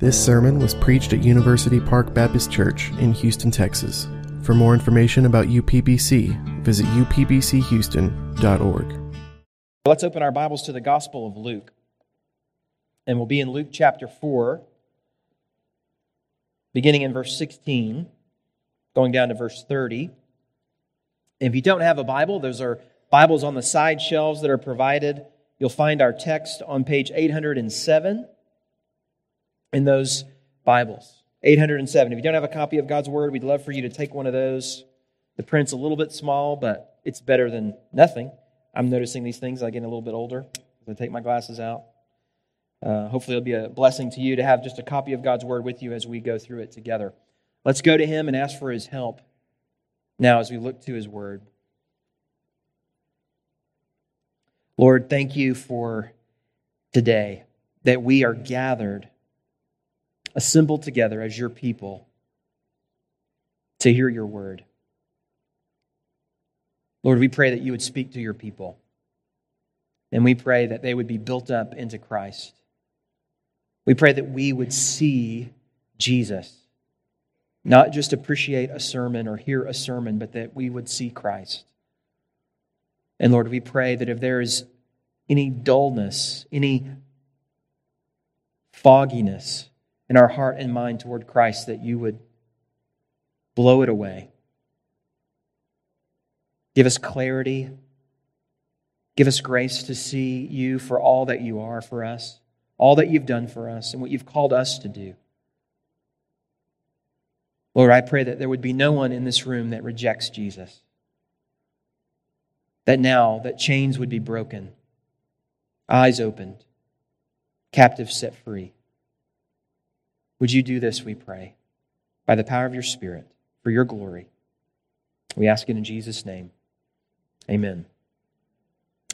This sermon was preached at University Park Baptist Church in Houston, Texas. For more information about UPBC, visit upbchouston.org. Let's open our Bibles to the Gospel of Luke. And we'll be in Luke chapter 4, beginning in verse 16, going down to verse 30. If you don't have a Bible, those are Bibles on the side shelves that are provided. You'll find our text on page 807 in those Bibles. 807. If you don't have a copy of God's Word, we'd love for you to take one of those. The print's a little bit small, but it's better than nothing. I'm noticing these things. I get a little bit older. I take my glasses out. Uh, hopefully, it'll be a blessing to you to have just a copy of God's Word with you as we go through it together. Let's go to Him and ask for His help now as we look to His Word. Lord, thank you for today that we are gathered assembled together as your people to hear your word. Lord, we pray that you would speak to your people. And we pray that they would be built up into Christ. We pray that we would see Jesus, not just appreciate a sermon or hear a sermon, but that we would see Christ. And Lord, we pray that if there is any dullness, any fogginess, in our heart and mind toward Christ that you would blow it away. Give us clarity. Give us grace to see you for all that you are for us, all that you've done for us, and what you've called us to do. Lord, I pray that there would be no one in this room that rejects Jesus. That now that chains would be broken, eyes opened, captives set free. Would you do this, we pray, by the power of your Spirit, for your glory? We ask it in Jesus' name. Amen.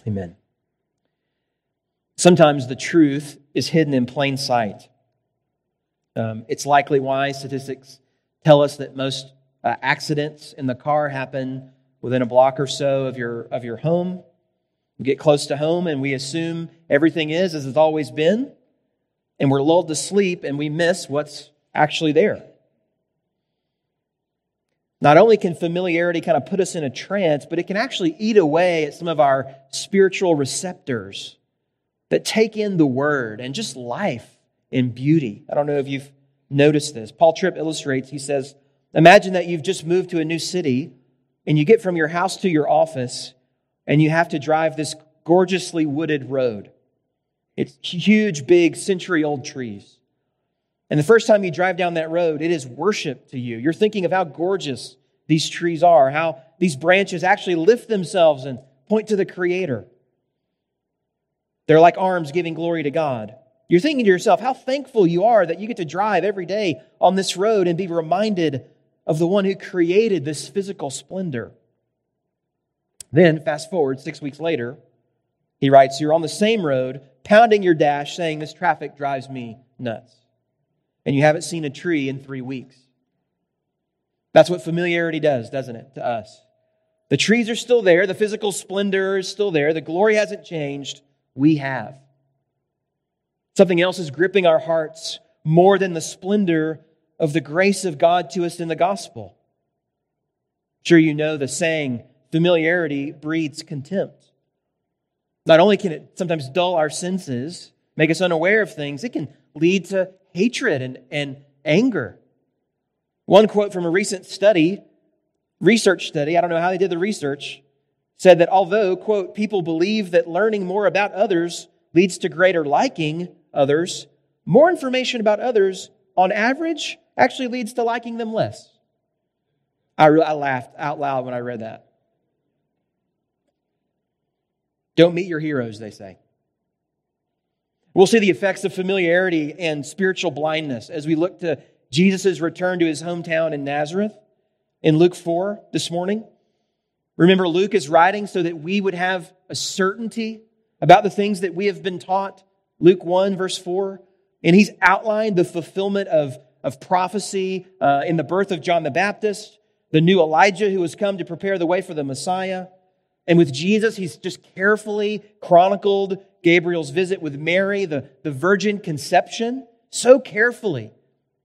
Amen. Sometimes the truth is hidden in plain sight. Um, it's likely why statistics tell us that most uh, accidents in the car happen within a block or so of your, of your home. We get close to home and we assume everything is as it's always been and we're lulled to sleep and we miss what's actually there. Not only can familiarity kind of put us in a trance, but it can actually eat away at some of our spiritual receptors that take in the word and just life and beauty. I don't know if you've noticed this. Paul Tripp illustrates, he says, Imagine that you've just moved to a new city and you get from your house to your office and you have to drive this gorgeously wooded road. It's huge, big, century old trees. And the first time you drive down that road, it is worship to you. You're thinking of how gorgeous these trees are, how these branches actually lift themselves and point to the Creator. They're like arms giving glory to God. You're thinking to yourself how thankful you are that you get to drive every day on this road and be reminded of the one who created this physical splendor. Then, fast forward six weeks later, he writes, You're on the same road, pounding your dash, saying, This traffic drives me nuts. And you haven't seen a tree in three weeks. That's what familiarity does, doesn't it, to us? The trees are still there, the physical splendor is still there, the glory hasn't changed. We have. Something else is gripping our hearts more than the splendor of the grace of God to us in the gospel. sure, you know the saying, familiarity breeds contempt. Not only can it sometimes dull our senses, make us unaware of things, it can lead to hatred and, and anger. One quote from a recent study, research study, I don't know how they did the research, said that although, quote, people believe that learning more about others leads to greater liking others, more information about others, on average, actually leads to liking them less. I, I laughed out loud when I read that. Don't meet your heroes, they say. We'll see the effects of familiarity and spiritual blindness as we look to Jesus' return to his hometown in Nazareth in Luke 4 this morning. Remember, Luke is writing so that we would have a certainty about the things that we have been taught. Luke 1, verse 4. And he's outlined the fulfillment of, of prophecy uh, in the birth of John the Baptist, the new Elijah who has come to prepare the way for the Messiah, and with Jesus, he's just carefully chronicled Gabriel's visit with Mary, the, the virgin conception, so carefully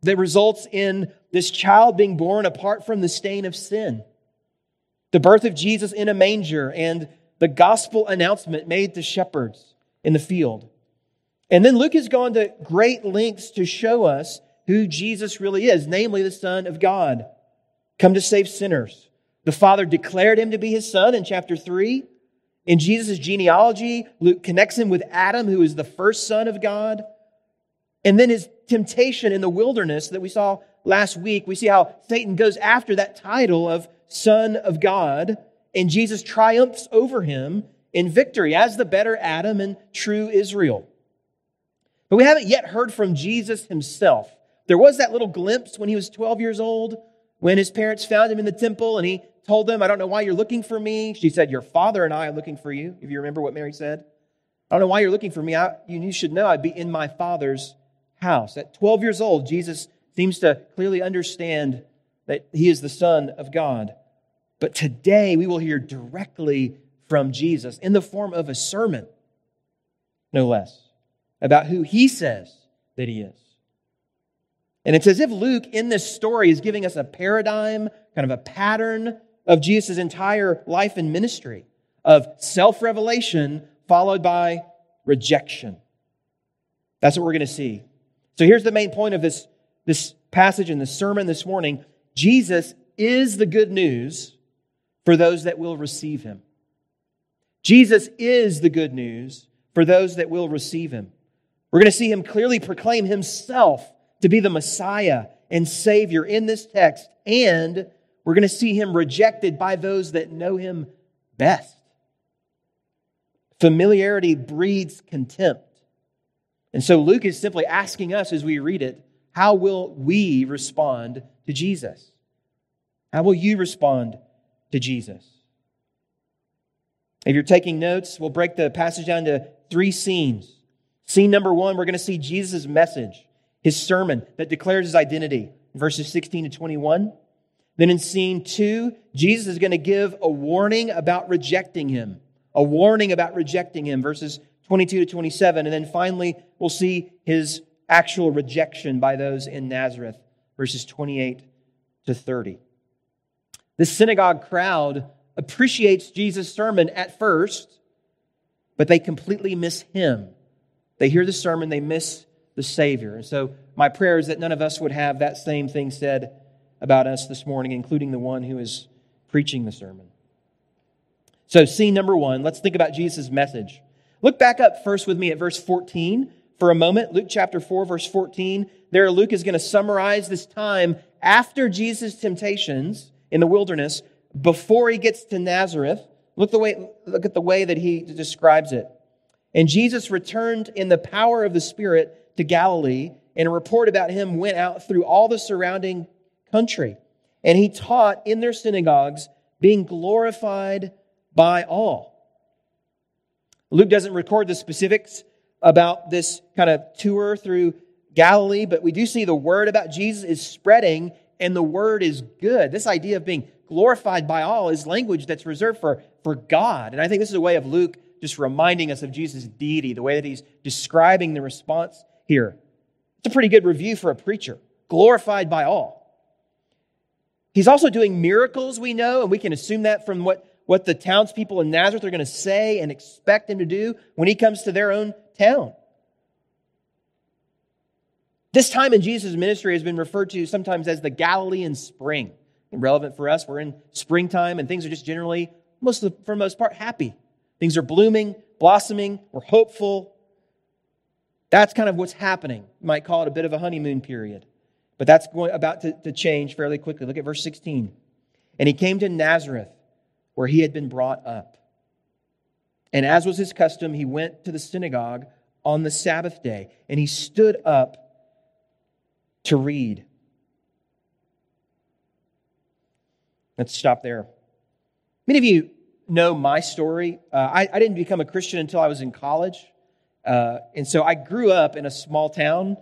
that results in this child being born apart from the stain of sin. The birth of Jesus in a manger and the gospel announcement made to shepherds in the field. And then Luke has gone to great lengths to show us who Jesus really is, namely the Son of God, come to save sinners. The Father declared him to be his Son in chapter 3. In Jesus' genealogy, Luke connects him with Adam, who is the first Son of God. And then his temptation in the wilderness that we saw last week, we see how Satan goes after that title of Son of God, and Jesus triumphs over him in victory as the better Adam and true Israel. But we haven't yet heard from Jesus himself. There was that little glimpse when he was 12 years old, when his parents found him in the temple and he told them, I don't know why you're looking for me. She said, Your father and I are looking for you, if you remember what Mary said. I don't know why you're looking for me. I, you should know I'd be in my father's house. At 12 years old, Jesus seems to clearly understand that he is the Son of God. But today we will hear directly from Jesus in the form of a sermon, no less, about who he says that he is. And it's as if Luke in this story is giving us a paradigm, kind of a pattern of Jesus' entire life and ministry of self revelation followed by rejection. That's what we're going to see. So here's the main point of this, this passage in the sermon this morning Jesus is the good news for those that will receive him. Jesus is the good news for those that will receive him. We're going to see him clearly proclaim himself to be the Messiah and Savior in this text, and we're going to see him rejected by those that know him best. Familiarity breeds contempt. And so Luke is simply asking us as we read it, how will we respond to Jesus? How will you respond to Jesus? If you're taking notes, we'll break the passage down to three scenes. Scene number one, we're going to see Jesus' message, his sermon that declares his identity, verses 16 to 21. Then in scene two, Jesus is going to give a warning about rejecting him, a warning about rejecting him, verses 22 to 27. And then finally, we'll see his actual rejection by those in Nazareth, verses 28 to 30. The synagogue crowd appreciates Jesus' sermon at first, but they completely miss him. They hear the sermon, they miss the Savior. And so, my prayer is that none of us would have that same thing said about us this morning, including the one who is preaching the sermon. So, scene number one, let's think about Jesus' message. Look back up first with me at verse 14 for a moment. Luke chapter 4, verse 14. There, Luke is going to summarize this time after Jesus' temptations in the wilderness before he gets to Nazareth. Look, the way, look at the way that he describes it. And Jesus returned in the power of the Spirit to Galilee, and a report about him went out through all the surrounding country. And he taught in their synagogues, being glorified by all. Luke doesn't record the specifics about this kind of tour through Galilee, but we do see the word about Jesus is spreading and the word is good. This idea of being glorified by all is language that's reserved for, for God. And I think this is a way of Luke just reminding us of Jesus' deity, the way that he's describing the response here. It's a pretty good review for a preacher. Glorified by all. He's also doing miracles, we know, and we can assume that from what, what the townspeople in Nazareth are going to say and expect him to do when he comes to their own town. This time in Jesus' ministry has been referred to sometimes as the Galilean spring. Relevant for us, we're in springtime and things are just generally, most the, for the most part, happy. Things are blooming, blossoming, we're hopeful. That's kind of what's happening. You might call it a bit of a honeymoon period. But that's going, about to, to change fairly quickly. Look at verse 16. And he came to Nazareth, where he had been brought up. And as was his custom, he went to the synagogue on the Sabbath day, and he stood up to read. Let's stop there. Many of you know my story. Uh, I, I, didn't become a Christian until I was in college. Uh, and so I grew up in a small town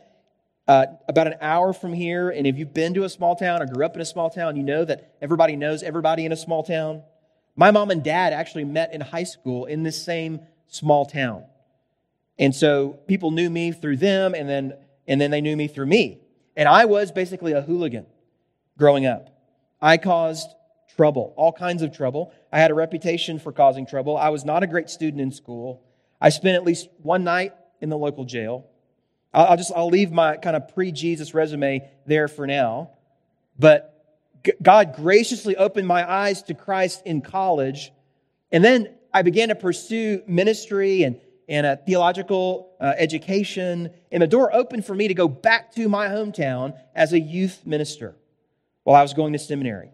uh, about an hour from here. And if you've been to a small town or grew up in a small town, you know that everybody knows everybody in a small town. My mom and dad actually met in high school in this same small town. And so people knew me through them. And then and then they knew me through me. And I was basically a hooligan growing up. I caused trouble, all kinds of trouble. I had a reputation for causing trouble. I was not a great student in school. I spent at least one night in the local jail. I'll just I'll leave my kind of pre-Jesus resume there for now. But God graciously opened my eyes to Christ in college, and then I began to pursue ministry and and a theological uh, education, and the door opened for me to go back to my hometown as a youth minister while I was going to seminary.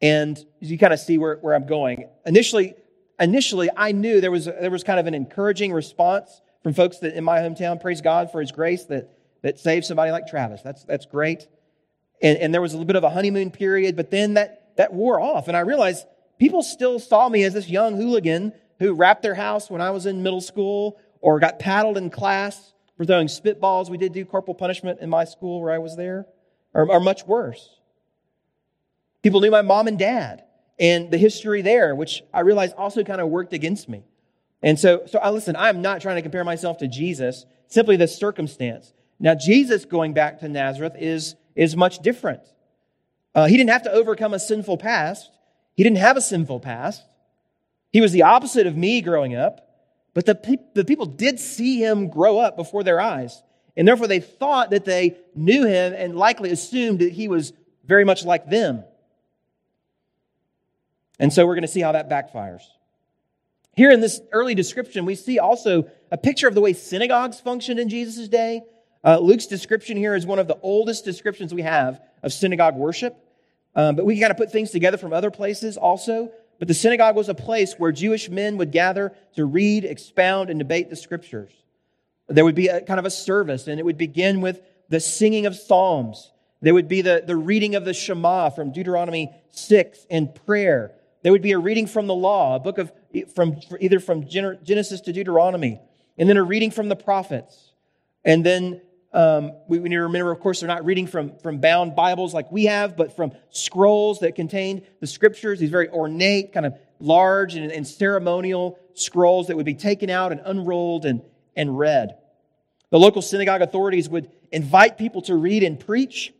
And you kind of see where, where I'm going. Initially, initially, I knew there was, there was kind of an encouraging response from folks that in my hometown. Praise God for His grace that, that saved somebody like Travis. That's, that's great. And, and there was a little bit of a honeymoon period, but then that, that wore off. And I realized people still saw me as this young hooligan who wrapped their house when I was in middle school or got paddled in class for throwing spitballs. We did do corporal punishment in my school where I was there, or, or much worse. People knew my mom and dad and the history there, which I realized also kind of worked against me. And so, so I listen, I'm not trying to compare myself to Jesus, simply the circumstance. Now, Jesus going back to Nazareth is, is much different. Uh, he didn't have to overcome a sinful past. He didn't have a sinful past. He was the opposite of me growing up, but the, pe- the people did see him grow up before their eyes. And therefore, they thought that they knew him and likely assumed that he was very much like them. And so we're going to see how that backfires. Here in this early description, we see also a picture of the way synagogues functioned in Jesus' day. Uh, Luke's description here is one of the oldest descriptions we have of synagogue worship. Um, but we can kind of put things together from other places also. But the synagogue was a place where Jewish men would gather to read, expound, and debate the scriptures. There would be a kind of a service, and it would begin with the singing of psalms. There would be the, the reading of the Shema from Deuteronomy 6 and prayer. There would be a reading from the law, a book of from either from Genesis to Deuteronomy, and then a reading from the prophets. And then um, we, we, need to remember, of course, they're not reading from, from bound Bibles like we have, but from scrolls that contained the scriptures, these very ornate, kind of large and, and ceremonial scrolls that would be taken out and unrolled and, and read. The local synagogue authorities would invite people to read and preach,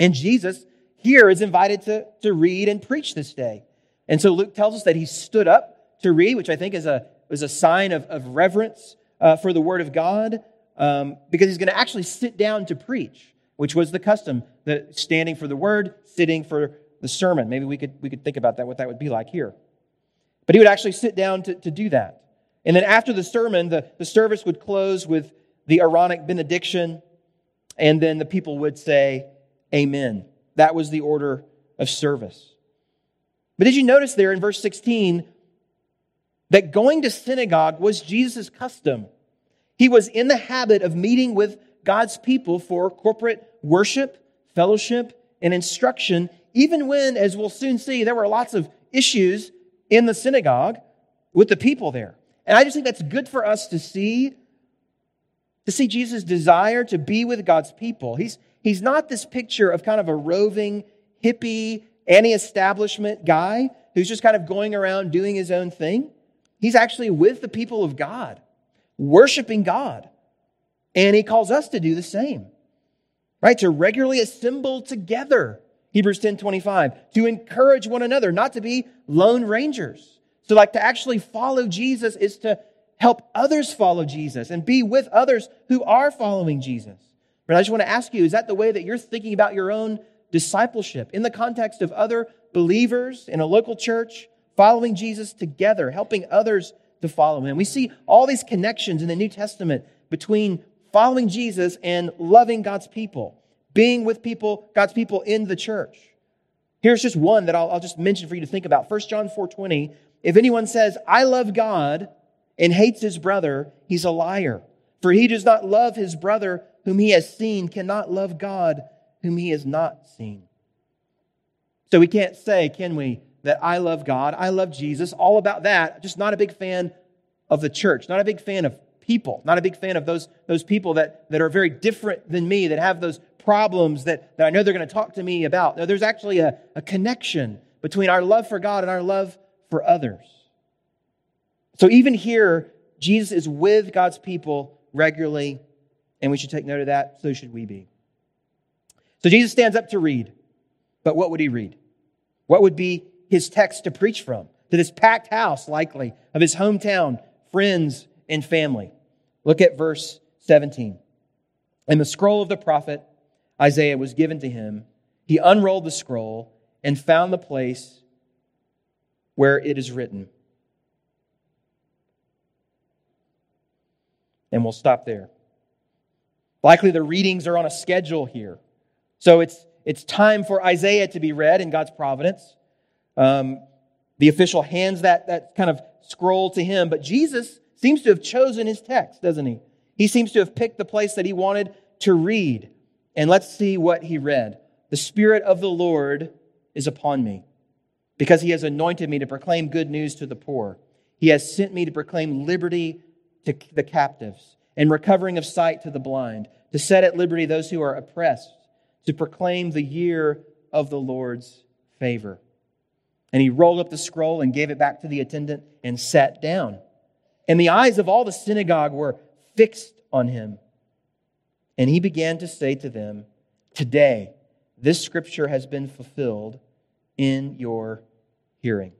and Jesus here is invited to, to read and preach this day. And so Luke tells us that he stood up to read, which I think is a, is a sign of, of reverence uh, for the Word of God um, because he's going to actually sit down to preach, which was the custom, the standing for the word, sitting for the sermon. Maybe we could, we could think about that, what that would be like here. But he would actually sit down to, to do that. And then after the sermon, the, the service would close with the Aaronic benediction, and then the people would say, Amen. That was the order of service. But did you notice there in verse 16 that going to synagogue was Jesus' custom? He was in the habit of meeting with God's people for corporate worship, fellowship, and instruction, even when, as we'll soon see, there were lots of issues in the synagogue with the people there. And I just think that's good for us to see, to see Jesus' desire to be with God's people. He's, he's not this picture of kind of a roving, hippie, anti establishment guy who's just kind of going around doing his own thing. He's actually with the people of God worshiping God. And he calls us to do the same, right? To regularly assemble together. Hebrews 10 25, to encourage one another, not to be lone rangers. So, like to actually follow Jesus is to help others follow Jesus and be with others who are following Jesus. But I just want to ask you, is that the way that you're thinking about your own discipleship in the context of other believers in a local church, following Jesus together, helping others to follow him. We see all these connections in the New Testament between following Jesus and loving God's people, being with people, God's people in the church. Here's just one that I'll, I'll just mention for you to think about. 1 John 4 20. If anyone says, I love God and hates his brother, he's a liar. For he does not love his brother whom he has seen, cannot love God whom he has not seen. So we can't say, can we, that I love God, I love Jesus, all about that. Just not a big fan of the church, not a big fan of people, not a big fan of those, those people that, that are very different than me, that have those problems that, that I know they're going to talk to me about. No, there's actually a, a connection between our love for God and our love for others. So even here, Jesus is with God's people regularly And we should take note of that. So should we be. So Jesus stands up to read. But what would he read? What would be his text to preach from? To this packed house, likely, of his hometown, friends, and family. Look at verse 17. And the scroll of the prophet Isaiah was given to him. He unrolled the scroll and found the place where it is written. And we'll stop there. Likely the readings are on a schedule here. So it's, it's time for Isaiah to be read in God's providence. Um, the official hands that, that kind of scroll to him, but Jesus seems to have chosen his text, doesn't he? He seems to have picked the place that he wanted to read. And let's see what he read. The Spirit of the Lord is upon me, because he has anointed me to proclaim good news to the poor. He has sent me to proclaim liberty to the captives and recovering of sight to the blind, to set at liberty those who are oppressed, to proclaim the year of the Lord's favor. And he rolled up the scroll and gave it back to the attendant and sat down. And the eyes of all the synagogue were fixed on him. And he began to say to them, Today, this scripture has been fulfilled in your hearing.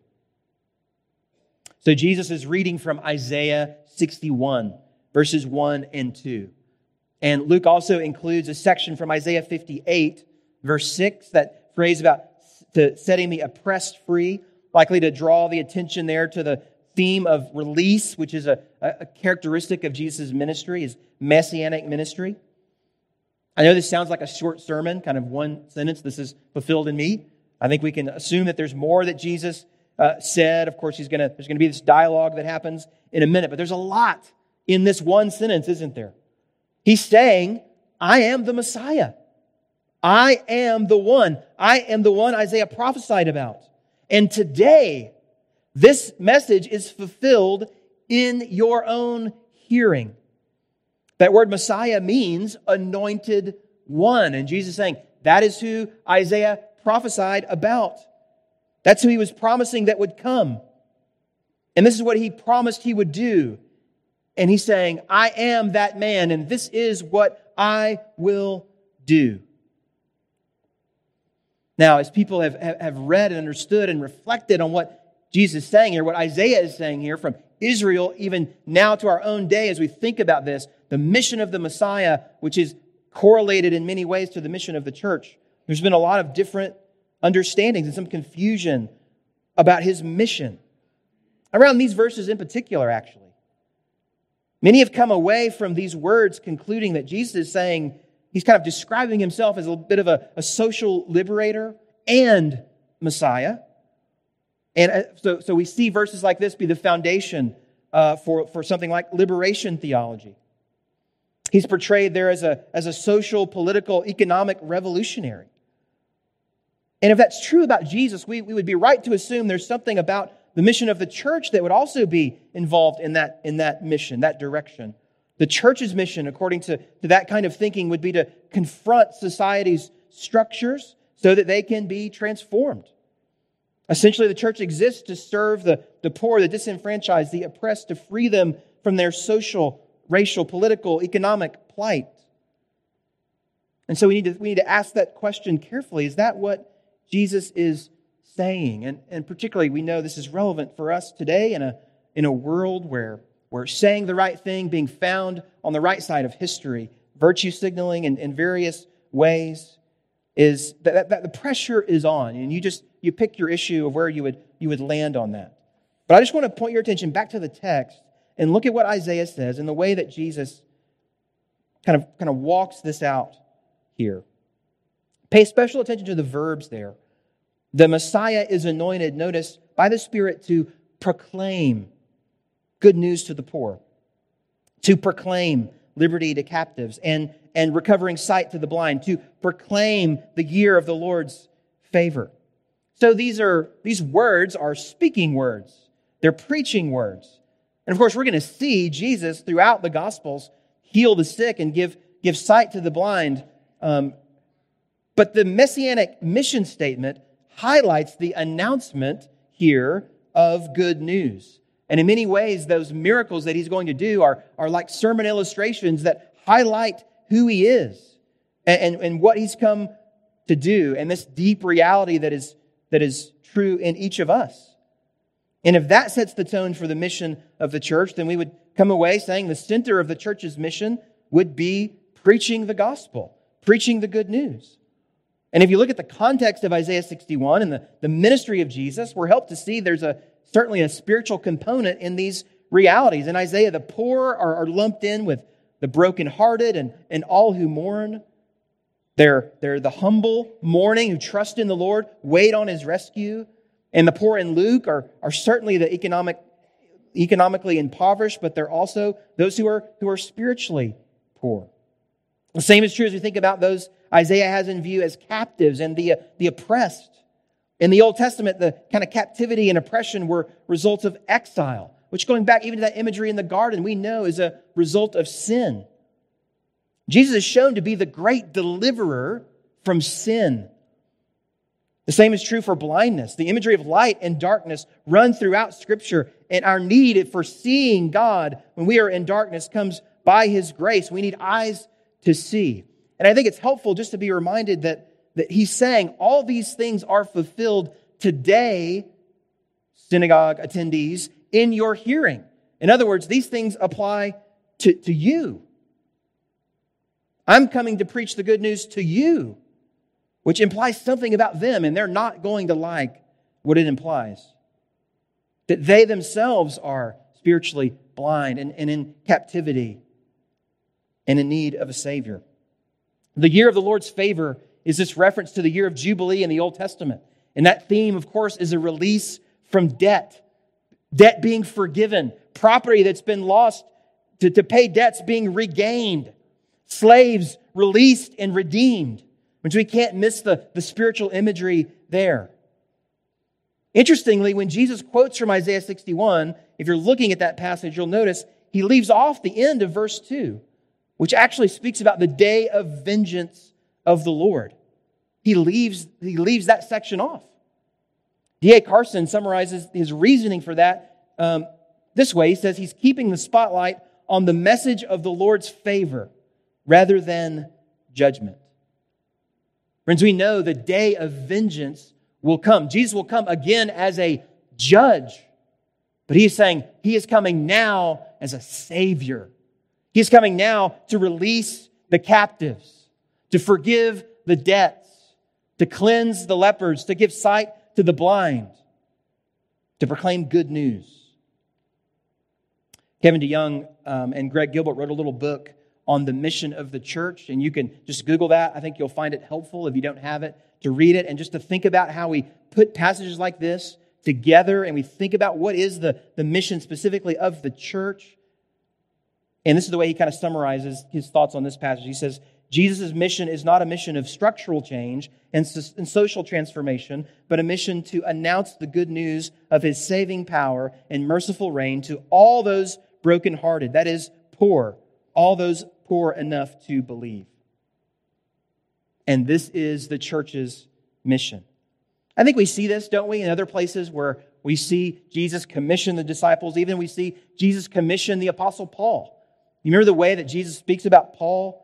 So Jesus is reading from Isaiah 61, verses 1 and 2. And Luke also includes a section from Isaiah 58, verse 6, that phrase about to setting the oppressed free, likely to draw the attention there to the theme of release, which is a, a characteristic of Jesus' ministry, his messianic ministry. I know this sounds like a short sermon, kind of one sentence. This is fulfilled in me. I think we can assume that there's more that Jesus uh, said. Of course, he's gonna, there's going to be this dialogue that happens in a minute, but there's a lot in this one sentence, isn't there? He's saying, I am the Messiah. I am the one. I am the one Isaiah prophesied about. And today, this message is fulfilled in your own hearing. That word Messiah means anointed one. And Jesus saying, that is who Isaiah prophesied about. That's who he was promising that would come. And this is what he promised he would do. And he's saying, I am that man, and this is what I will do. Now, as people have, have read and understood and reflected on what Jesus is saying here, what Isaiah is saying here from Israel, even now to our own day, as we think about this, the mission of the Messiah, which is correlated in many ways to the mission of the church. There's been a lot of different understandings and some confusion about his mission. Around these verses in particular, actually. Many have come away from these words concluding that Jesus is saying, he's kind of describing himself as a bit of a, a social liberator and Messiah. And uh, so, so we see verses like this be the foundation uh, for, for something like liberation theology. He's portrayed there as a, as a social, political, economic revolutionary. And if that's true about Jesus, we, we would be right to assume there's something about the mission of the church that would also be involved in that, in that mission, that direction. The church's mission, according to, to that kind of thinking, would be to confront society's structures so that they can be transformed. Essentially, the church exists to serve the, the poor, the disenfranchised, the oppressed, to free them from their social, racial, political, economic plight. And so we need to, we need to ask that question carefully. Is that what Jesus is saying? And, and particularly, we know this is relevant for us today in a, in a world where where saying the right thing, being found on the right side of history, virtue signaling in, in various ways, is that, that, that, the pressure is on. And you just you pick your issue of where you would you would land on that. But I just want to point your attention back to the text and look at what Isaiah says and the way that Jesus kind of kind of walks this out here. Pay special attention to the verbs there. The Messiah is anointed, notice, by the Spirit to proclaim good news to the poor, to proclaim liberty to captives and, and recovering sight to the blind, to proclaim the year of the Lord's favor. So these are these words are speaking words. They're preaching words. And of course, we're going to see Jesus throughout the Gospels heal the sick and give, give sight to the blind. Um, but the messianic mission statement highlights the announcement here of good news. And in many ways, those miracles that he's going to do are, are like sermon illustrations that highlight who he is and, and, and what he's come to do and this deep reality that is, that is true in each of us. And if that sets the tone for the mission of the church, then we would come away saying the center of the church's mission would be preaching the gospel, preaching the good news. And if you look at the context of Isaiah 61 and the, the ministry of Jesus, we're helped to see there's a certainly a spiritual component in these realities. In Isaiah, the poor are, are lumped in with the brokenhearted and, and all who mourn. They're, they're the humble mourning who trust in the Lord, wait on his rescue. And the poor in Luke are, are certainly the economic, economically impoverished, but they're also those who are, who are spiritually poor. The same is true as we think about those Isaiah has in view as captives and the, uh, the oppressed. In the Old Testament, the kind of captivity and oppression were results of exile, which going back even to that imagery in the garden, we know is a result of sin. Jesus is shown to be the great deliverer from sin. The same is true for blindness. The imagery of light and darkness run throughout Scripture, and our need for seeing God when we are in darkness comes by His grace. We need eyes to see. And I think it's helpful just to be reminded that, that he's saying all these things are fulfilled today, synagogue attendees, in your hearing. In other words, these things apply to, to you. I'm coming to preach the good news to you, which implies something about them, and they're not going to like what it implies. That they themselves are spiritually blind and, and in captivity and in need of a Savior. The year of the Lord's favor is this reference to the year of Jubilee in the Old Testament. And that theme, of course, is a release from debt, debt being forgiven, property that's been lost to, to pay debts being regained, slaves released and redeemed, which we can't miss the, the spiritual imagery there. Interestingly, when Jesus quotes from Isaiah 61, if you're looking at that passage, you'll notice he leaves off the end of verse 2 which actually speaks about the day of vengeance of the Lord. He leaves, he leaves that section off. D.A. Carson summarizes his reasoning for that um, this way. He says he's keeping the spotlight on the message of the Lord's favor rather than judgment. Friends, we know the day of vengeance will come. Jesus will come again as a judge, but he's saying he is coming now as a savior He's coming now to release the captives, to forgive the debts, to cleanse the lepers, to give sight to the blind, to proclaim good news. Kevin DeYoung um, and Greg Gilbert wrote a little book on the mission of the church, and you can just Google that. I think you'll find it helpful if you don't have it to read it and just to think about how we put passages like this together and we think about what is the, the mission specifically of the church and this is the way he kind of summarizes his thoughts on this passage. He says, Jesus' mission is not a mission of structural change and, social transformation, but a mission to announce the good news of his saving power and merciful reign to all those brokenhearted, that is, poor, all those poor enough to believe. And this is the church's mission. I think we see this, don't we, in other places where we see Jesus commission the disciples, even we see Jesus commission the Apostle Paul. You remember the way that Jesus speaks about Paul?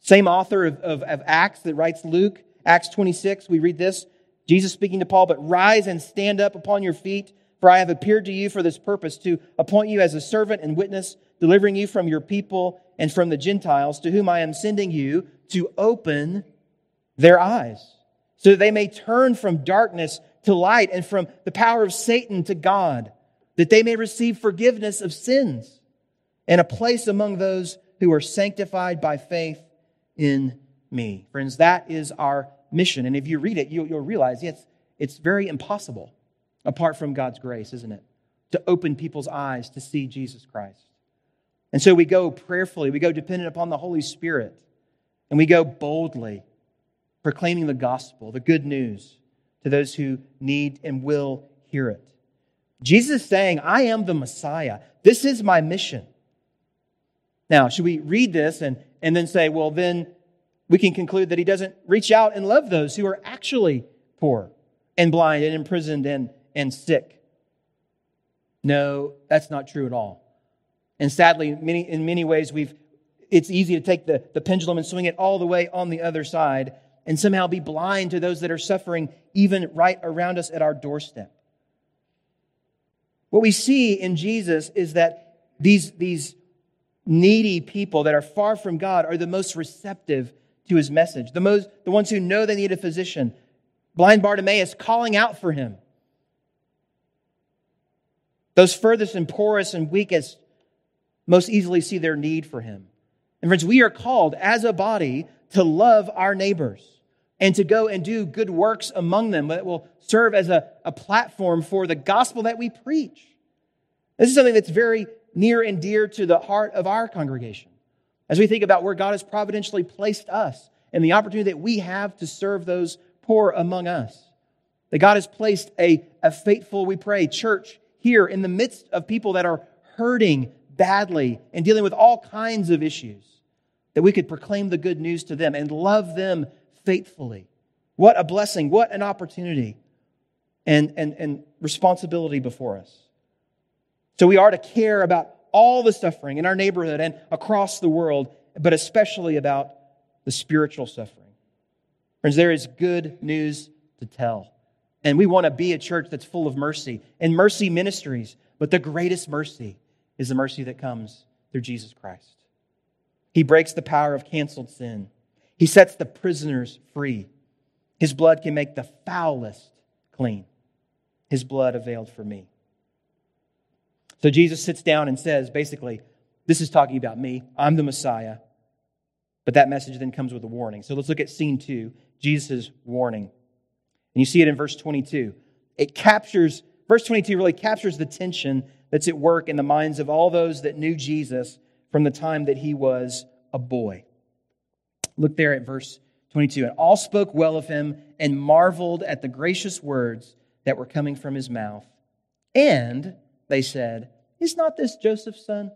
Same author of, of, of, Acts that writes Luke, Acts 26, we read this. Jesus speaking to Paul, but rise and stand up upon your feet, for I have appeared to you for this purpose, to appoint you as a servant and witness, delivering you from your people and from the Gentiles, to whom I am sending you to open their eyes, so that they may turn from darkness to light and from the power of Satan to God, that they may receive forgiveness of sins and a place among those who are sanctified by faith in me. Friends, that is our mission. And if you read it, you, will realize it's, it's very impossible apart from God's grace, isn't it? To open people's eyes to see Jesus Christ. And so we go prayerfully, we go dependent upon the Holy Spirit, and we go boldly proclaiming the gospel, the good news to those who need and will hear it. Jesus is saying, I am the Messiah. This is my mission. Now, should we read this and, and then say, well, then we can conclude that he doesn't reach out and love those who are actually poor and blind and imprisoned and, and sick? No, that's not true at all. And sadly, many, in many ways, we've it's easy to take the, the pendulum and swing it all the way on the other side and somehow be blind to those that are suffering even right around us at our doorstep. What we see in Jesus is that these, these needy people that are far from God are the most receptive to his message, the, most, the ones who know they need a physician. Blind Bartimaeus calling out for him. Those furthest and poorest and weakest most easily see their need for him. And friends, we are called as a body to love our neighbors and to go and do good works among them that will serve as a, a platform for the gospel that we preach. This is something that's very near and dear to the heart of our congregation. As we think about where God has providentially placed us and the opportunity that we have to serve those poor among us. That God has placed a, a faithful, we pray, church here in the midst of people that are hurting badly and dealing with all kinds of issues. That we could proclaim the good news to them and love them faithfully. What a blessing, what an opportunity and, and, and responsibility before us. So we are to care about all the suffering in our neighborhood and across the world, but especially about the spiritual suffering. Friends, there is good news to tell. And we want to be a church that's full of mercy and mercy ministries. But the greatest mercy is the mercy that comes through Jesus Christ. He breaks the power of canceled sin. He sets the prisoners free. His blood can make the foulest clean. His blood availed for me. So Jesus sits down and says, basically, this is talking about me. I'm the Messiah. But that message then comes with a warning. So let's look at scene two Jesus' warning. And you see it in verse 22. It captures, verse 22 really captures the tension that's at work in the minds of all those that knew Jesus from the time that he was a boy. Look there at verse 22. And all spoke well of him and marveled at the gracious words that were coming from his mouth. And they said, Is not this Joseph's son?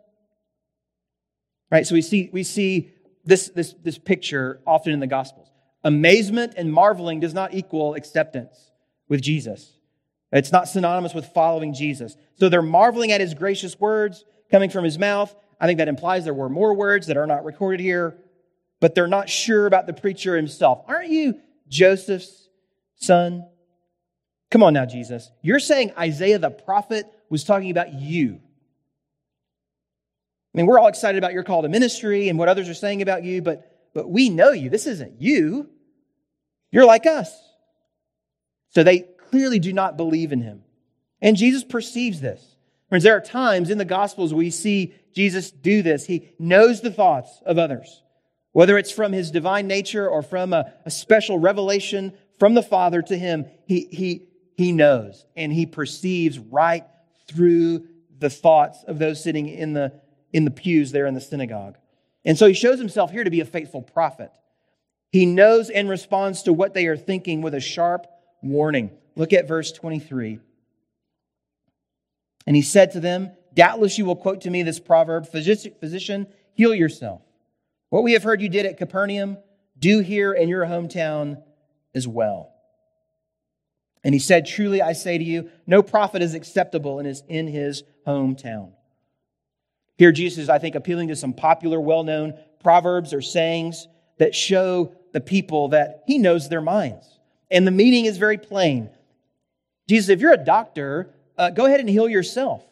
Right? So we see, we see this, this, this picture often in the Gospels. Amazement and marveling does not equal acceptance with Jesus. It's not synonymous with following Jesus. So they're marveling at his gracious words coming from his mouth. I think that implies there were more words that are not recorded here but they're not sure about the preacher himself. Aren't you Joseph's son? Come on now, Jesus. You're saying Isaiah the prophet was talking about you. I mean, we're all excited about your call to ministry and what others are saying about you, but, but we know you. This isn't you. You're like us. So they clearly do not believe in him. And Jesus perceives this. Friends, there are times in the Gospels we see Jesus do this. He knows the thoughts of others. Whether it's from his divine nature or from a, a special revelation from the Father to him, he, he, he knows and he perceives right through the thoughts of those sitting in the, in the pews there in the synagogue. And so he shows himself here to be a faithful prophet. He knows and responds to what they are thinking with a sharp warning. Look at verse 23. And he said to them, Doubtless you will quote to me this proverb Physician, heal yourself. What we have heard you did at Capernaum, do here in your hometown as well. And he said, Truly I say to you, no prophet is acceptable in his, in his hometown. Here, Jesus is, I think, appealing to some popular, well known proverbs or sayings that show the people that he knows their minds. And the meaning is very plain. Jesus, if you're a doctor, uh, go ahead and heal yourself.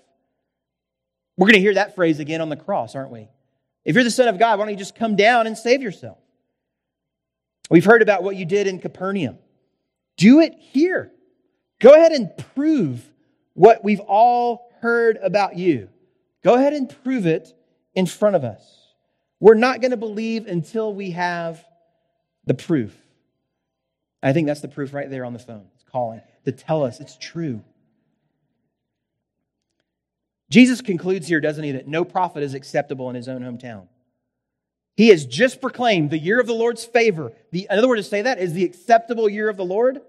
We're going to hear that phrase again on the cross, aren't we? If you're the Son of God, why don't you just come down and save yourself? We've heard about what you did in Capernaum. Do it here. Go ahead and prove what we've all heard about you. Go ahead and prove it in front of us. We're not going to believe until we have the proof. I think that's the proof right there on the phone. It's calling to tell us it's true. Jesus concludes here, doesn't he, that no prophet is acceptable in his own hometown. He has just proclaimed the year of the Lord's favor. The, another word to say that is the acceptable year of the Lord.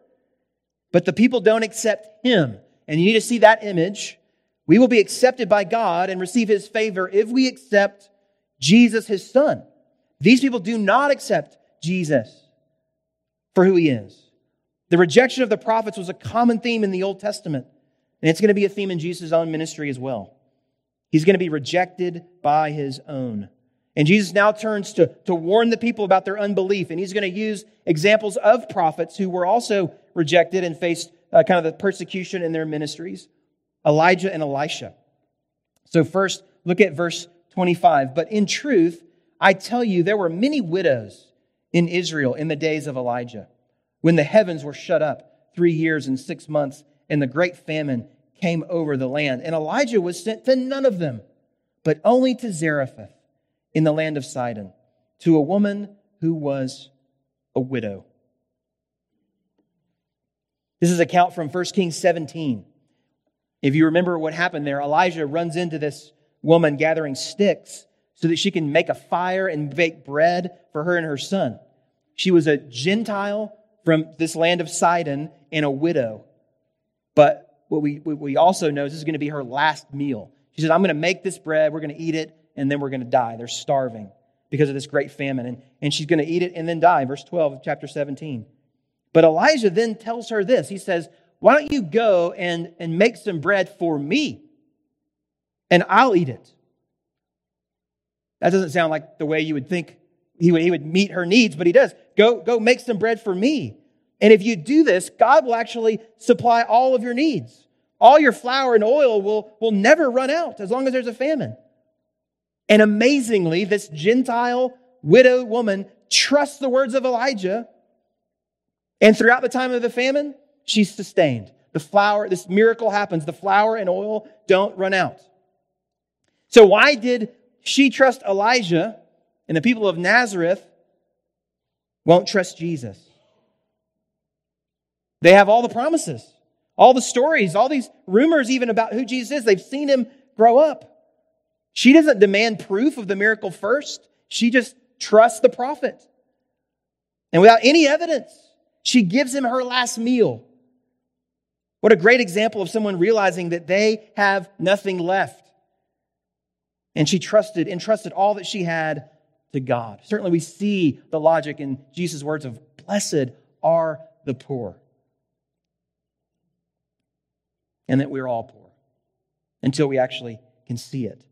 But the people don't accept him. And you need to see that image. We will be accepted by God and receive his favor if we accept Jesus, his son. These people do not accept Jesus for who he is. The rejection of the prophets was a common theme in the Old Testament. And it's going to be a theme in Jesus' own ministry as well. He's going to be rejected by his own. And Jesus now turns to, to warn the people about their unbelief. And he's going to use examples of prophets who were also rejected and faced uh, kind of the persecution in their ministries Elijah and Elisha. So, first, look at verse 25. But in truth, I tell you, there were many widows in Israel in the days of Elijah, when the heavens were shut up three years and six months, and the great famine came over the land. And Elijah was sent to none of them, but only to Zarephath in the land of Sidon, to a woman who was a widow. This is a count from 1 Kings 17. If you remember what happened there, Elijah runs into this woman gathering sticks so that she can make a fire and bake bread for her and her son. She was a Gentile from this land of Sidon and a widow. But what we, what we also know is this is going to be her last meal. She says, I'm going to make this bread, we're going to eat it, and then we're going to die. They're starving because of this great famine. And, and she's going to eat it and then die. Verse 12 of chapter 17. But Elijah then tells her this. He says, Why don't you go and, and make some bread for me? And I'll eat it. That doesn't sound like the way you would think he would, he would meet her needs, but he does. Go, go make some bread for me. And if you do this, God will actually supply all of your needs. All your flour and oil will, will never run out as long as there's a famine. And amazingly, this Gentile widow woman trusts the words of Elijah. And throughout the time of the famine, she's sustained. The flour, this miracle happens. The flour and oil don't run out. So why did she trust Elijah and the people of Nazareth won't trust Jesus? They have all the promises, all the stories, all these rumors even about who Jesus is. They've seen him grow up. She doesn't demand proof of the miracle first. She just trusts the prophet. And without any evidence, she gives him her last meal. What a great example of someone realizing that they have nothing left. And she trusted, entrusted all that she had to God. Certainly, we see the logic in Jesus' words of, Blessed are the poor. And that we're all poor until we actually can see it.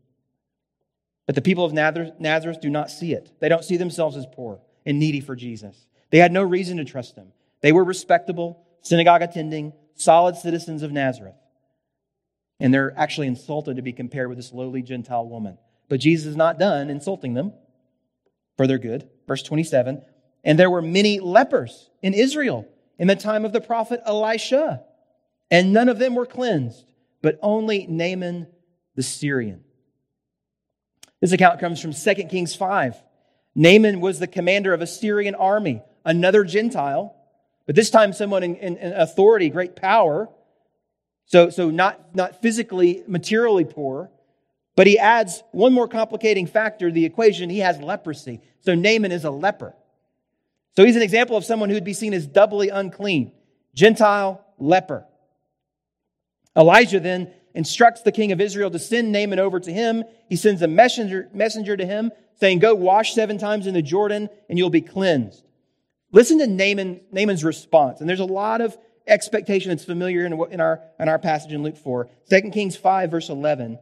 But the people of Nazareth do not see it. They don't see themselves as poor and needy for Jesus. They had no reason to trust him. They were respectable, synagogue attending, solid citizens of Nazareth. And they're actually insulted to be compared with this lowly Gentile woman. But Jesus is not done insulting them for their good. Verse 27 And there were many lepers in Israel in the time of the prophet Elisha, and none of them were cleansed, but only Naaman the Syrian. This account comes from 2 Kings 5. Naaman was the commander of a Syrian army, another Gentile, but this time someone in, in, in authority, great power. So, so not, not physically, materially poor. But he adds one more complicating factor to the equation. He has leprosy. So Naaman is a leper. So he's an example of someone who would be seen as doubly unclean Gentile, leper. Elijah then instructs the king of Israel to send Naaman over to him. He sends a messenger, messenger to him saying, Go wash seven times in the Jordan and you'll be cleansed. Listen to Naaman, Naaman's response. And there's a lot of expectation that's familiar in, in, our, in our passage in Luke 4. 2 Kings 5, verse 11.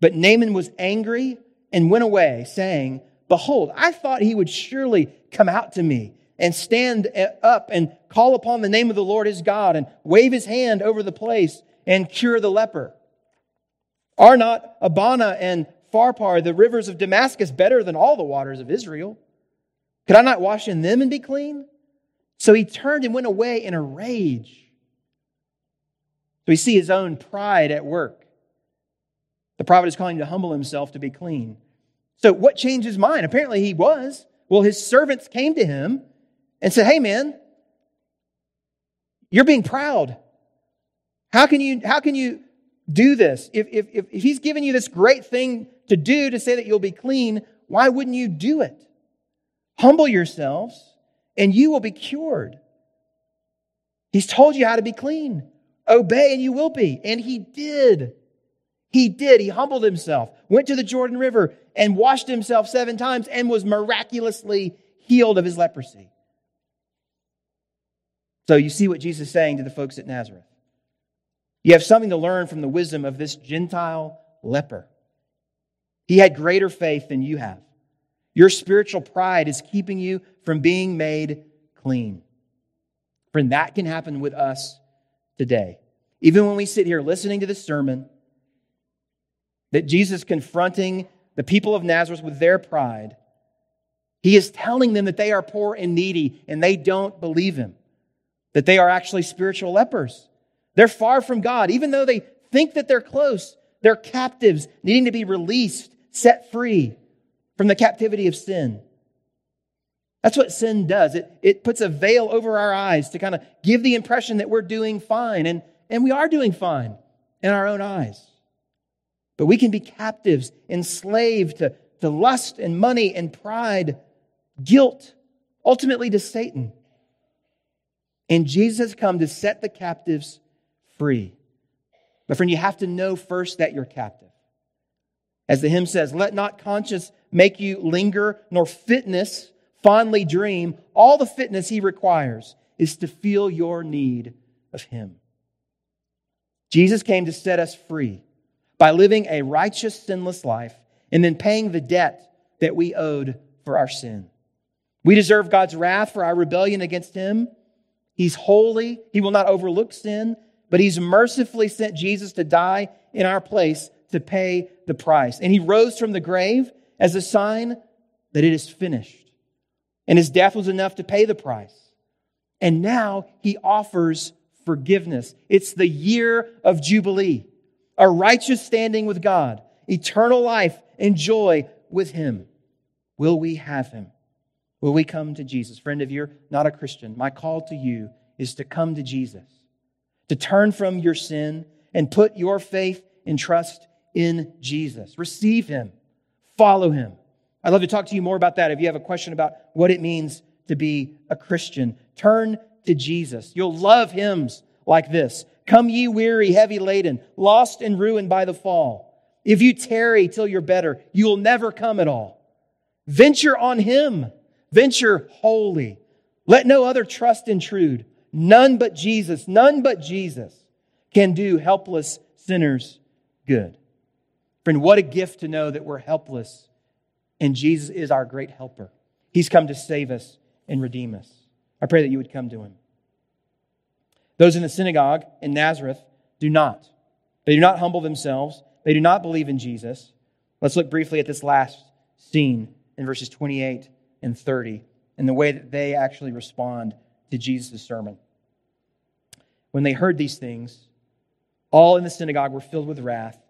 But Naaman was angry and went away, saying, Behold, I thought he would surely come out to me and stand up and call upon the name of the Lord his God and wave his hand over the place and cure the leper. Are not Abana and Pharpar, the rivers of Damascus, better than all the waters of Israel? Could I not wash in them and be clean? So he turned and went away in a rage. So we see his own pride at work. The prophet is calling him to humble himself to be clean. So, what changed his mind? Apparently, he was. Well, his servants came to him and said, Hey, man, you're being proud. How can you, how can you do this? If, if, if, if he's given you this great thing to do to say that you'll be clean, why wouldn't you do it? Humble yourselves and you will be cured. He's told you how to be clean. Obey and you will be. And he did. He did. He humbled himself, went to the Jordan River, and washed himself seven times and was miraculously healed of his leprosy. So you see what Jesus is saying to the folks at Nazareth. You have something to learn from the wisdom of this Gentile leper. He had greater faith than you have. Your spiritual pride is keeping you from being made clean. Friend, that can happen with us today. Even when we sit here listening to this sermon, that Jesus confronting the people of Nazareth with their pride, he is telling them that they are poor and needy and they don't believe him, that they are actually spiritual lepers. They're far from God. Even though they think that they're close, they're captives needing to be released, set free from the captivity of sin. That's what sin does. It, it puts a veil over our eyes to kind of give the impression that we're doing fine. And, and we are doing fine in our own eyes. But we can be captives, enslaved to, to lust and money and pride, guilt, ultimately to Satan. And Jesus has come to set the captives free. But friend, you have to know first that you're captive. As the hymn says, let not conscience make you linger, nor fitness fondly dream. All the fitness he requires is to feel your need of him. Jesus came to set us free by living a righteous, sinless life and then paying the debt that we owed for our sin. We deserve God's wrath for our rebellion against him. He's holy. He will not overlook sin, but he's mercifully sent Jesus to die in our place to pay the price. And he rose from the grave as a sign that it is finished. And his death was enough to pay the price. And now he offers forgiveness. It's the year of Jubilee, a righteous standing with God, eternal life and joy with him. Will we have him? Will we come to Jesus? Friend, if you're not a Christian, my call to you is to come to Jesus, to turn from your sin and put your faith and trust in Jesus. Receive him, follow him. I'd love to talk to you more about that if you have a question about what it means to be a Christian. Turn to Jesus. You'll love hymns like this Come, ye weary, heavy laden, lost and ruined by the fall. If you tarry till you're better, you will never come at all. Venture on him Venture wholly. Let no other trust intrude. None but Jesus, none but Jesus can do helpless sinners good. Friend, what a gift to know that we're helpless and Jesus is our great helper. He's come to save us and redeem us. I pray that you would come to him. Those in the synagogue in Nazareth do not. They do not humble themselves. They do not believe in Jesus. Let's look briefly at this last scene in verses 28 and 30 and the way that they actually respond to Jesus' sermon. When they heard these things, all in the synagogue were filled with wrath,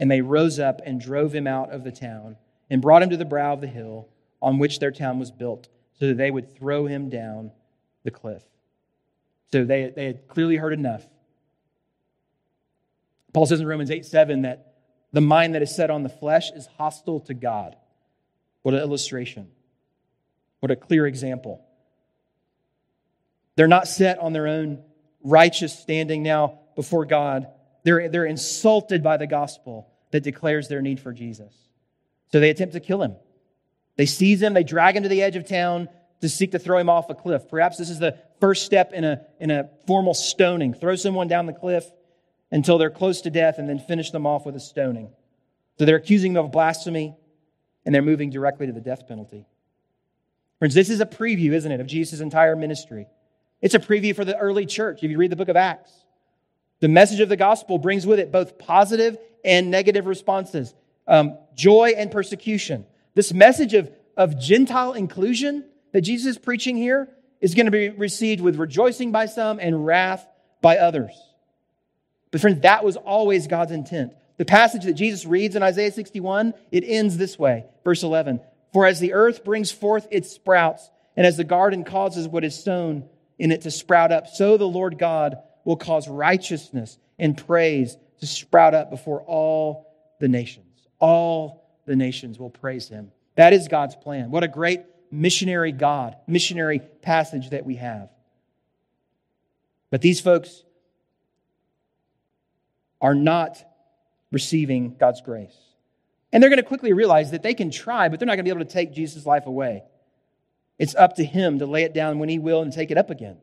and they rose up and drove him out of the town and brought him to the brow of the hill on which their town was built, so that they would throw him down the cliff. So they, they had clearly heard enough. Paul says in Romans 8 7 that the mind that is set on the flesh is hostile to God. What an illustration. What a clear example. They're not set on their own righteous standing now before God. They're, they're insulted by the gospel that declares their need for Jesus. So they attempt to kill him. They seize him, they drag him to the edge of town to seek to throw him off a cliff. Perhaps this is the first step in a, in a formal stoning. Throw someone down the cliff until they're close to death and then finish them off with a stoning. So they're accusing them of blasphemy and they're moving directly to the death penalty. Friends, this is a preview, isn't it, of Jesus' entire ministry. It's a preview for the early church. If you read the book of Acts, the message of the gospel brings with it both positive and negative responses, um, joy and persecution. This message of, of Gentile inclusion that Jesus is preaching here is going to be received with rejoicing by some and wrath by others. But friends, that was always God's intent. The passage that Jesus reads in Isaiah 61, it ends this way. Verse 11. For as the earth brings forth its sprouts, and as the garden causes what is sown in it to sprout up, so the Lord God will cause righteousness and praise to sprout up before all the nations. All the nations will praise him. That is God's plan. What a great missionary God, missionary passage that we have. But these folks are not receiving God's grace. And they're going to quickly realize that they can try, but they're not going to be able to take Jesus' life away. It's up to him to lay it down when he will and take it up again.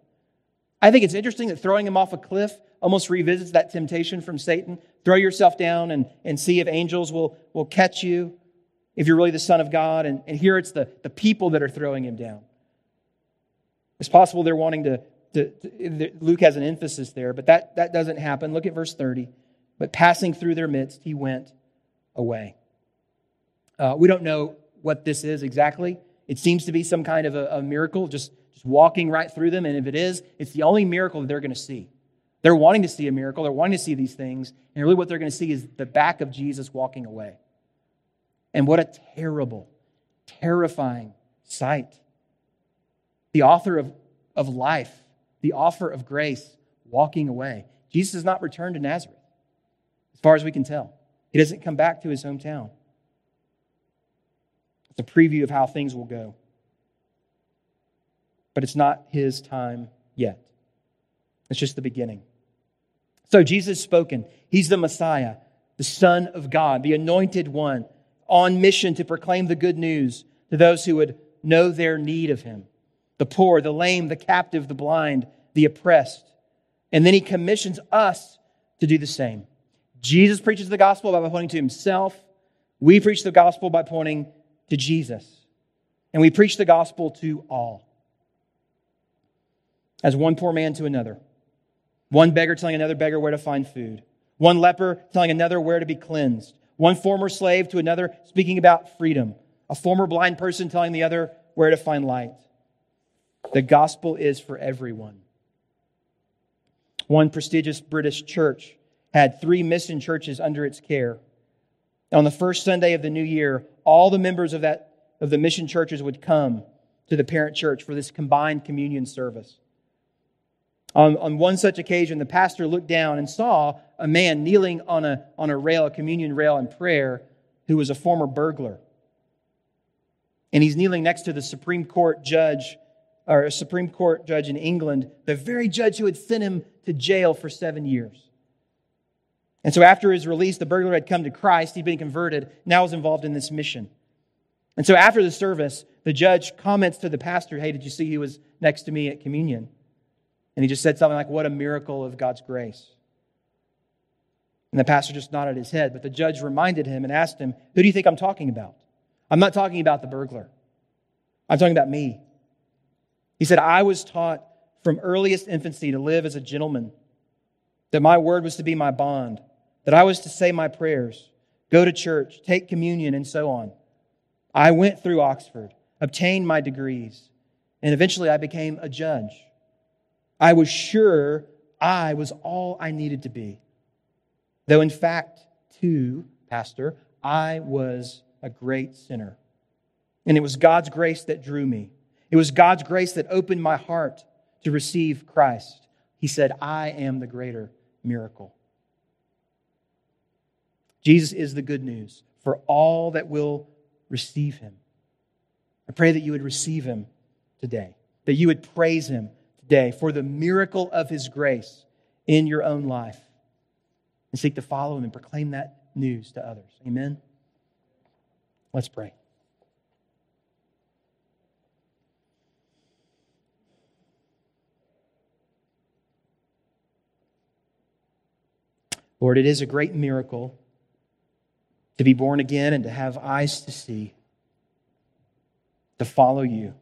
I think it's interesting that throwing him off a cliff almost revisits that temptation from Satan. Throw yourself down and, and see if angels will, will catch you. if you're really the Son of God. And, and here it's the, the people that are throwing him down. It's possible they're wanting to, to, to, Luke has an emphasis there, but that, that doesn't happen. Look at verse 30. But passing through their midst, he went away. Uh, we don't know what this is exactly. It seems to be some kind of a, a miracle, just, just walking right through them. And if it is, it's the only miracle that they're going to see. They're wanting to see a miracle, they're wanting to see these things, and really what they're going to see is the back of Jesus walking away. And what a terrible, terrifying sight. The author of, of life, the offer of grace, walking away. Jesus has not returned to Nazareth, as far as we can tell. He doesn't come back to his hometown. It's a preview of how things will go. But it's not his time yet. It's just the beginning. So Jesus spoken. He's the Messiah, the Son of God, the anointed one, on mission to proclaim the good news to those who would know their need of him the poor, the lame, the captive, the blind, the oppressed. And then he commissions us to do the same. Jesus preaches the gospel by pointing to himself. We preach the gospel by pointing to Jesus. And we preach the gospel to all. As one poor man to another one beggar telling another beggar where to find food. One leper telling another where to be cleansed. One former slave to another speaking about freedom. A former blind person telling the other where to find light. The gospel is for everyone. One prestigious British church had three mission churches under its care. On the first Sunday of the new year, all the members of, that, of the mission churches would come to the parent church for this combined communion service. On, on one such occasion, the pastor looked down and saw a man kneeling on a, on a rail, a communion rail in prayer, who was a former burglar. And he's kneeling next to the Supreme Court judge, or a Supreme Court judge in England, the very judge who had sent him to jail for seven years. And so after his release, the burglar had come to Christ, he'd been converted, now was involved in this mission. And so after the service, the judge comments to the pastor, Hey, did you see he was next to me at communion? And he just said something like, What a miracle of God's grace. And the pastor just nodded his head. But the judge reminded him and asked him, Who do you think I'm talking about? I'm not talking about the burglar, I'm talking about me. He said, I was taught from earliest infancy to live as a gentleman, that my word was to be my bond, that I was to say my prayers, go to church, take communion, and so on. I went through Oxford, obtained my degrees, and eventually I became a judge. I was sure I was all I needed to be. Though, in fact, too, Pastor, I was a great sinner. And it was God's grace that drew me. It was God's grace that opened my heart to receive Christ. He said, I am the greater miracle. Jesus is the good news for all that will receive him. I pray that you would receive him today, that you would praise him day for the miracle of his grace in your own life and seek to follow him and proclaim that news to others. Amen? Let's pray. Lord, it is a great miracle to be born again and to have eyes to see, to follow you.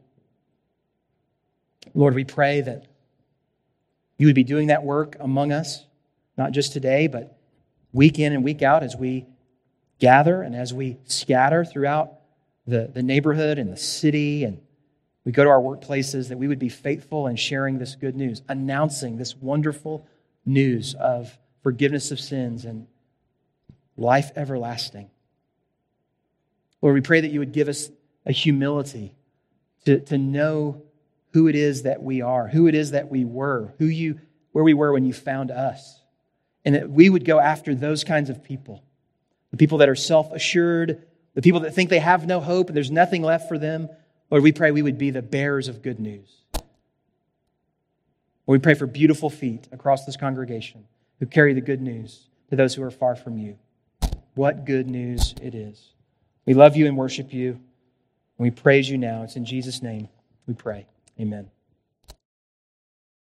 Lord, we pray that you would be doing that work among us, not just today, but week in and week out as we gather and as we scatter throughout the, the neighborhood and the city and we go to our workplaces, that we would be faithful in sharing this good news, announcing this wonderful news of forgiveness of sins and life everlasting. Lord, we pray that you would give us a humility to, to know who it is that we are, who it is that we were, who you, where we were when you found us. And that we would go after those kinds of people the people that are self assured, the people that think they have no hope and there's nothing left for them. Lord, we pray we would be the bearers of good news. Lord, we pray for beautiful feet across this congregation who carry the good news to those who are far from you. What good news it is. We love you and worship you, and we praise you now. It's in Jesus' name we pray. Amen.